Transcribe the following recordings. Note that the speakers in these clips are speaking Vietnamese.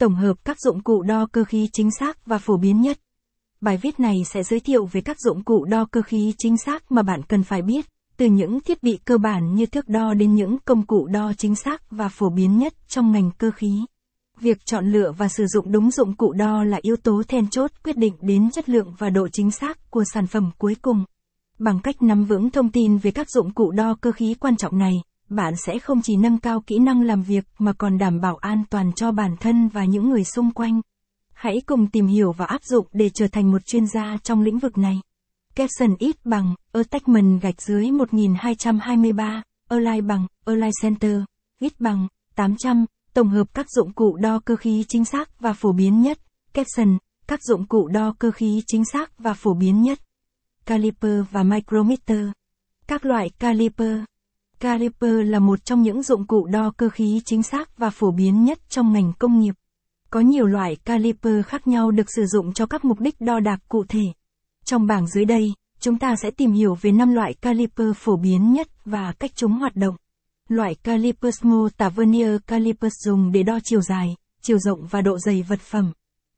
tổng hợp các dụng cụ đo cơ khí chính xác và phổ biến nhất. Bài viết này sẽ giới thiệu về các dụng cụ đo cơ khí chính xác mà bạn cần phải biết, từ những thiết bị cơ bản như thước đo đến những công cụ đo chính xác và phổ biến nhất trong ngành cơ khí. Việc chọn lựa và sử dụng đúng dụng cụ đo là yếu tố then chốt quyết định đến chất lượng và độ chính xác của sản phẩm cuối cùng. Bằng cách nắm vững thông tin về các dụng cụ đo cơ khí quan trọng này, bạn sẽ không chỉ nâng cao kỹ năng làm việc mà còn đảm bảo an toàn cho bản thân và những người xung quanh. Hãy cùng tìm hiểu và áp dụng để trở thành một chuyên gia trong lĩnh vực này. Capson ít bằng, attachment gạch dưới 1223, Align bằng, Align Center, ít bằng, 800, tổng hợp các dụng cụ đo cơ khí chính xác và phổ biến nhất. Capson, các dụng cụ đo cơ khí chính xác và phổ biến nhất. Caliper và micrometer. Các loại caliper. Caliper là một trong những dụng cụ đo cơ khí chính xác và phổ biến nhất trong ngành công nghiệp. Có nhiều loại caliper khác nhau được sử dụng cho các mục đích đo đạc cụ thể. Trong bảng dưới đây, chúng ta sẽ tìm hiểu về 5 loại caliper phổ biến nhất và cách chúng hoạt động. Loại caliper mô tả vernier caliper dùng để đo chiều dài, chiều rộng và độ dày vật phẩm.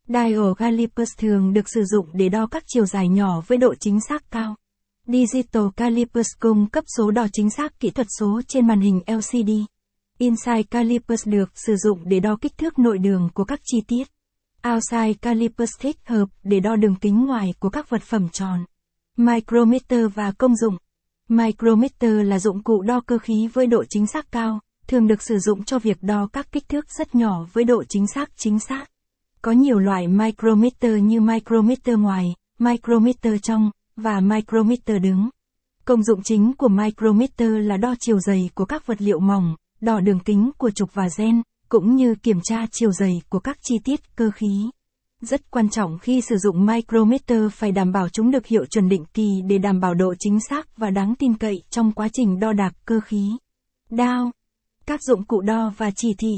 Dial calipers thường được sử dụng để đo các chiều dài nhỏ với độ chính xác cao. Digital calipers cung cấp số đo chính xác kỹ thuật số trên màn hình LCD. Inside calipers được sử dụng để đo kích thước nội đường của các chi tiết. Outside calipers thích hợp để đo đường kính ngoài của các vật phẩm tròn. Micrometer và công dụng. Micrometer là dụng cụ đo cơ khí với độ chính xác cao, thường được sử dụng cho việc đo các kích thước rất nhỏ với độ chính xác chính xác. Có nhiều loại micrometer như micrometer ngoài, micrometer trong, và micrometer đứng. Công dụng chính của micrometer là đo chiều dày của các vật liệu mỏng, đo đường kính của trục và gen, cũng như kiểm tra chiều dày của các chi tiết cơ khí. Rất quan trọng khi sử dụng micrometer phải đảm bảo chúng được hiệu chuẩn định kỳ để đảm bảo độ chính xác và đáng tin cậy trong quá trình đo đạc cơ khí. Đao. Các dụng cụ đo và chỉ thị.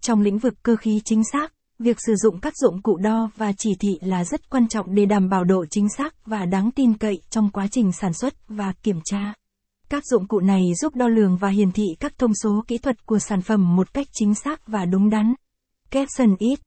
Trong lĩnh vực cơ khí chính xác, việc sử dụng các dụng cụ đo và chỉ thị là rất quan trọng để đảm bảo độ chính xác và đáng tin cậy trong quá trình sản xuất và kiểm tra. Các dụng cụ này giúp đo lường và hiển thị các thông số kỹ thuật của sản phẩm một cách chính xác và đúng đắn. Capson It